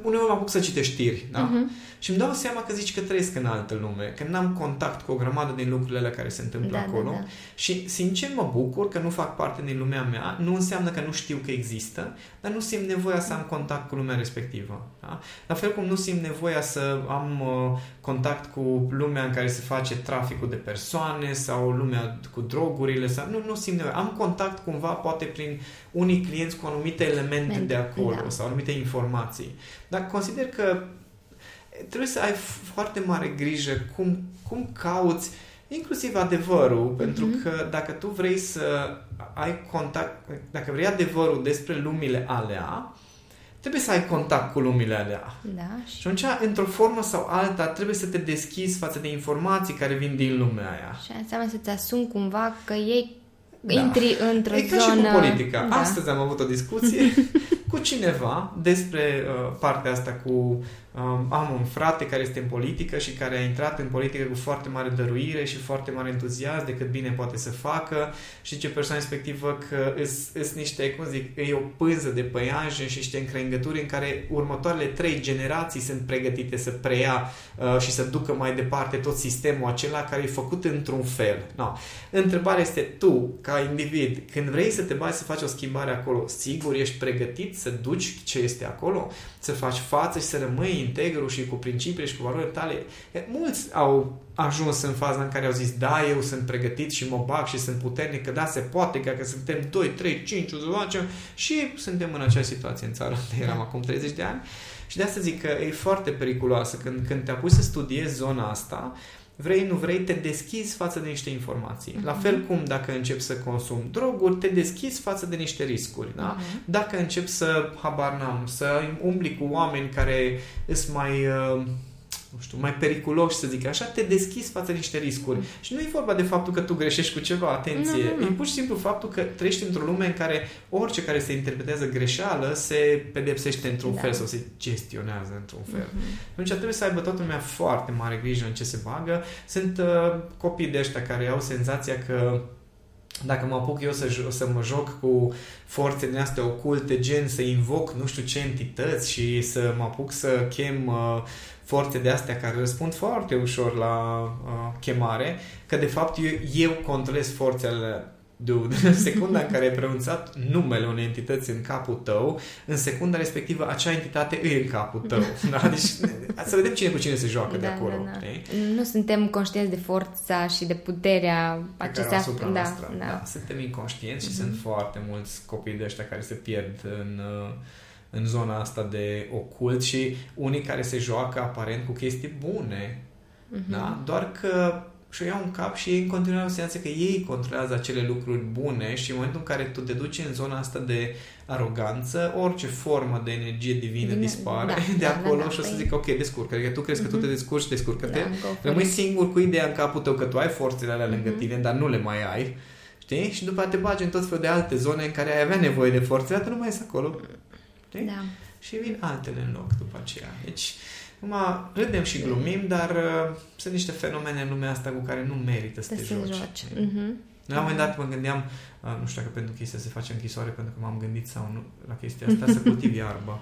uneori mă apuc să citesc știri, da? Mhm. Și îmi dau seama că zici că trăiesc în altă lume, că n-am contact cu o grămadă din lucrurile alea care se întâmplă Da, da, acolo. da. Și, sincer, mă bucur că nu fac parte din lumea mea. Nu înseamnă că nu știu că există, dar nu simt nevoia să am contact cu lumea respectivă. Da? La fel cum nu simt nevoia să am uh, contact cu lumea în care se face traficul de persoane sau lumea cu drogurile. Sau... Nu, nu simt nevoia. Am contact cumva, poate prin unii clienți cu anumite elemente Men- de acolo da. sau anumite informații. Dar consider că trebuie să ai foarte mare grijă cum, cum cauți inclusiv adevărul, pentru Mhm. că dacă tu vrei să ai contact, dacă vrei adevărul despre lumile alea, trebuie să ai contact cu lumile alea. Da, și Și atunci, într-o formă sau alta, trebuie să te deschizi față de informații care vin din lumea aia. Și înseamnă să-ți asumi cumva că ei Da. intri într-o E ca zonă... și cu politica. Da. Astăzi am avut o discuție cu cineva despre uh, partea asta cu... Um, am un frate care este în politică și care a intrat în politică cu foarte mare dăruire și foarte mare entuziasm de cât bine poate să facă și zice persoana respectivă că sunt niște, cum zic, e o pânză de păianjen și niște încrengături în care următoarele trei generații sunt pregătite să preia uh, și să ducă mai departe tot sistemul acela care e făcut într-un fel. No. Întrebarea este tu, ca individ, când vrei să te bagi să faci o schimbare acolo, sigur ești pregătit să duci ce este acolo? Să faci față și să rămâi integru și cu principiile și cu valorile tale? E, Mulți au ajuns în faza în care au zis, da, eu sunt pregătit și mă bag și sunt puternic, că da, se poate, că, că suntem 2, 3, 5, o să facem și suntem în aceeași situație în țară unde eram acum 30 de ani. Și de asta zic că e foarte periculoasă când, când te apuci să studiezi zona asta, vrei, nu vrei, te deschizi față de niște informații. La fel cum dacă începi să consumi droguri, te deschizi față de niște riscuri. Da? Mhm. Dacă începi să, habar n-am, să umbli cu oameni care sunt mai... Uh, nu știu, mai periculoși, să zic așa, te deschizi față de niște riscuri. Și nu e vorba de faptul că tu greșești cu ceva, atenție. Nu, nu, nu. E pur și simplu faptul că trăiești într-o lume în care orice care se interpretează greșeală se pedepsește într-un Da. fel sau se gestionează într-un fel. Mhm. Atunci trebuie să aibă toată lumea foarte mare grijă în ce se bagă. Sunt uh, copii de ăștia care au senzația că dacă mă apuc eu să, jo- să mă joc cu forțe din astea oculte, gen să invoc nu știu ce entități și să mă apuc să chem uh, forțe de astea care răspund foarte ușor la uh, chemare, că de fapt eu, eu controlez forțele Dude, în secunda în care ai pronunțat numele unei entități în capul tău, în secunda respectivă acea entitate e în capul tău. Da? Deci să vedem cine cu cine se joacă de acolo. Da, da. știi? Nu suntem conștienți de forța și de puterea pe care acestea. au asupra da, noastră. da. Da. Suntem inconștienți și Mhm. sunt foarte mulți copii de ăștia care se pierd în, uh, în zona asta de ocult și unii care se joacă aparent cu chestii bune. Mhm. Da? Doar că și o iau în cap și ei în continuare au senzația că ei controlează acele lucruri bune și în momentul în care tu te duci în zona asta de aroganță, orice formă de energie divină Bine, dispare da, de da, acolo da, da, și o să păi- zic, ok, descurcă. Adică tu crezi că tu te descurci, descurcă-te. Da, go for Rămâi it. singur cu ideea în capul tău că tu ai forțele alea lângă Mhm. tine, dar nu le mai ai. Știi? Și după aceea te bagi în tot felul de alte zone în care ai avea nevoie de forțele, dar tu nu mai ești acolo. Știi? Da. Și vin altele în loc după aceea. Deci, acum râdem și glumim, dar uh, sunt niște fenomene în lumea asta cu care nu merită să Să te te joci. joci. știi? Mhm. La un moment dat mă gândeam, uh, nu știu dacă pentru chestia se face închisoare, pentru că m-am gândit sau nu la chestia asta, să cultiv iarbă.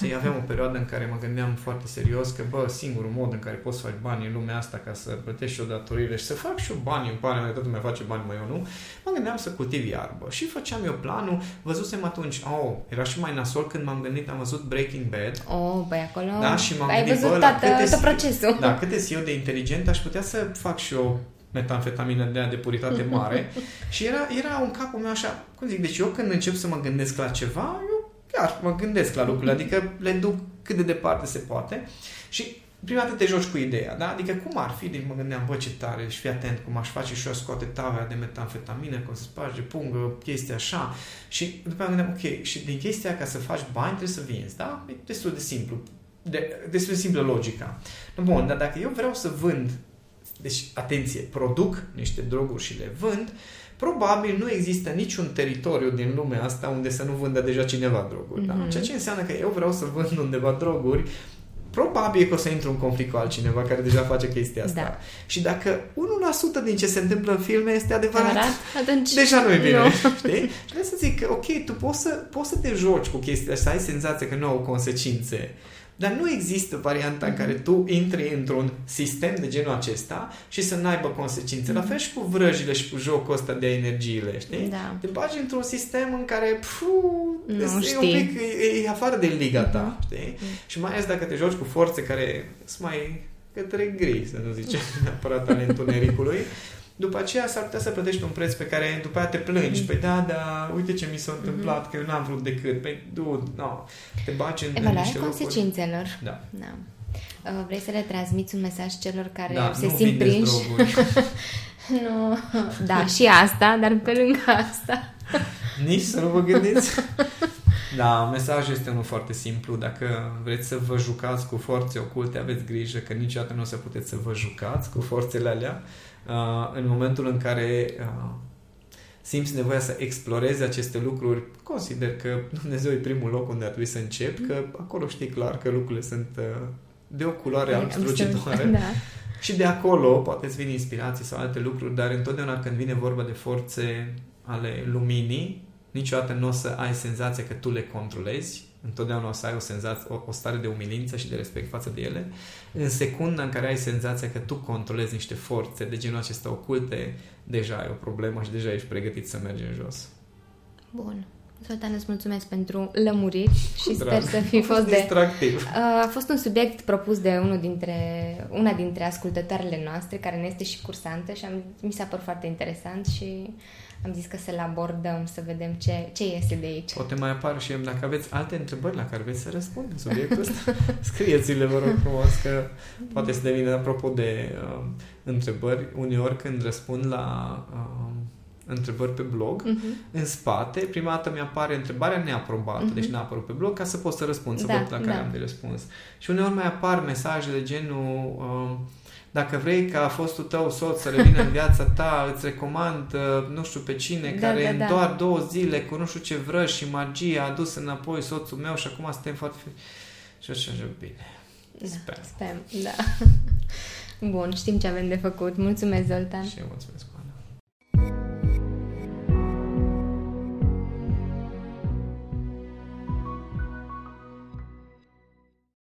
Știi, aveam o perioadă în care mă gândeam foarte serios că, bă, singurul mod în care poți să faci bani în lumea asta ca să plătești și o datorile și să fac și eu bani în pane, mai toată lumea face bani, mai eu nu, mă gândeam să cultiv iarbă. Și făceam eu planul, văzusem atunci, oh, era și mai nasol când m-am gândit, am văzut Breaking Bad, Oh, păi acolo Da, și m-am ai gândit, văzut bă, la toată, câte tot zi- procesul. da, cât de eu de inteligent, aș putea să fac și eu metamfetamină de aia de puritate mare. și era, era în capul meu așa, cum zic, deci eu când încep să mă gândesc la ceva, eu chiar mă gândesc la lucrurile, adică le duc cât de departe se poate. Și prima dată te joci cu ideea, da? Adică cum ar fi, deci mă gândeam, bă, ce tare, și fii atent cum aș face și eu, scoate tavea de metamfetamină, cum se sparge, pungă, chestia așa. Și după aceea mă gândeam, ok, și din chestia ca să faci bani trebuie să vinzi, da? E destul de simplu. De, destul de simplă logica. Bun, dar dacă eu vreau să vând, deci, atenție, produc niște droguri și le vând, probabil nu există niciun teritoriu din lumea asta unde să nu vândă deja cineva droguri. Da? Mhm. Ceea ce înseamnă că eu vreau să vând undeva droguri, probabil că o să intru în conflict cu altcineva care deja face chestia asta. Da. Și dacă 1% din ce se întâmplă în filme este adevărat, Adevărat? Atunci... Deja nu e bine, Nu. știi? Și de să zic că, ok, tu poți să, poți să te joci cu chestia să ai senzația că nu au consecințe, dar nu există varianta în care tu intri într-un sistem de genul acesta și să n-aibă consecințe. La fel și cu vrăjile și cu jocul ăsta de energiile, știi? Da. Te bagi într-un sistem în care pfu, Nu este știi. un pic, e, e afară de liga ta, știi? Și mai ales dacă te joci cu forțe care sunt mai către gri, să nu zicem neapărat ale întunericului, după aceea s-ar putea să plătești un preț pe care după aia te plângi. Mhm. Păi da, da, uite ce mi s-a întâmplat, că eu n-am vrut decât. Păi, du, no, te bagi în, în Evaluarea niște locuri. consecințelor. Da. Da. Uh, Vrei să le transmiți un mesaj celor care Da, se nu simt vindeți prinși? droguri. Nu. Da, și asta, dar pe lângă asta. Nici să nu vă gândiți. Da, mesajul este unul foarte simplu. Dacă vreți să vă jucați cu forțe oculte, aveți grijă că niciodată nu o să puteți să vă jucați cu forțele alea. Uh, în momentul în care uh, simți nevoia să explorezi aceste lucruri, consider că Dumnezeu e primul loc unde ar trebui să începi, că acolo știi clar că lucrurile sunt uh, de o culoare alb strălucitoare. Da. Și de acolo poate îți vin inspirații sau alte lucruri, dar întotdeauna când vine vorba de forțe ale luminii, niciodată nu o să ai senzația că tu le controlezi, întotdeauna o să ai o, senzație, o, o stare de umilință și de respect față de ele. În secunda în care ai senzația că tu controlezi niște forțe de genul acesta oculte, deja ai o problemă și deja ești pregătit să mergi în jos. Bun. Zoltan, îți mulțumesc pentru lămuriri și sper Drag. să fi A fost de... distractiv. Uh, A fost un subiect propus de unul dintre, una dintre ascultătoarele noastre, care ne este și cursantă și am, mi s-a părut foarte interesant și am zis că să-l abordăm, să vedem ce, ce iese de aici. Poate mai apar și eu, dacă aveți alte întrebări la care vreți să răspund în subiectul ăsta, scrieți-le, vă rog frumos, că poate să devină, apropo de uh, întrebări, uneori când răspund la uh, întrebări pe blog, Uh-huh. în spate, prima dată mi-apare întrebarea neaprobată, Mhm. deci n-a apărut pe blog, ca să pot să răspund, să Da, văd la care da. am de răspuns. Și uneori mai apar mesaje de genul... Uh, dacă vrei ca fostul tău soț să revină în viața ta, îți recomand uh, nu știu pe cine, Da, care da, în da. doar două zile cu nu știu ce vrăj și magie a adus înapoi soțul meu și acum suntem foarte... fi- Și așa, așa, bine. Da, Sper. sper. Da. Bun, știm ce avem de făcut. Mulțumesc, Zoltan. Și eu mulțumesc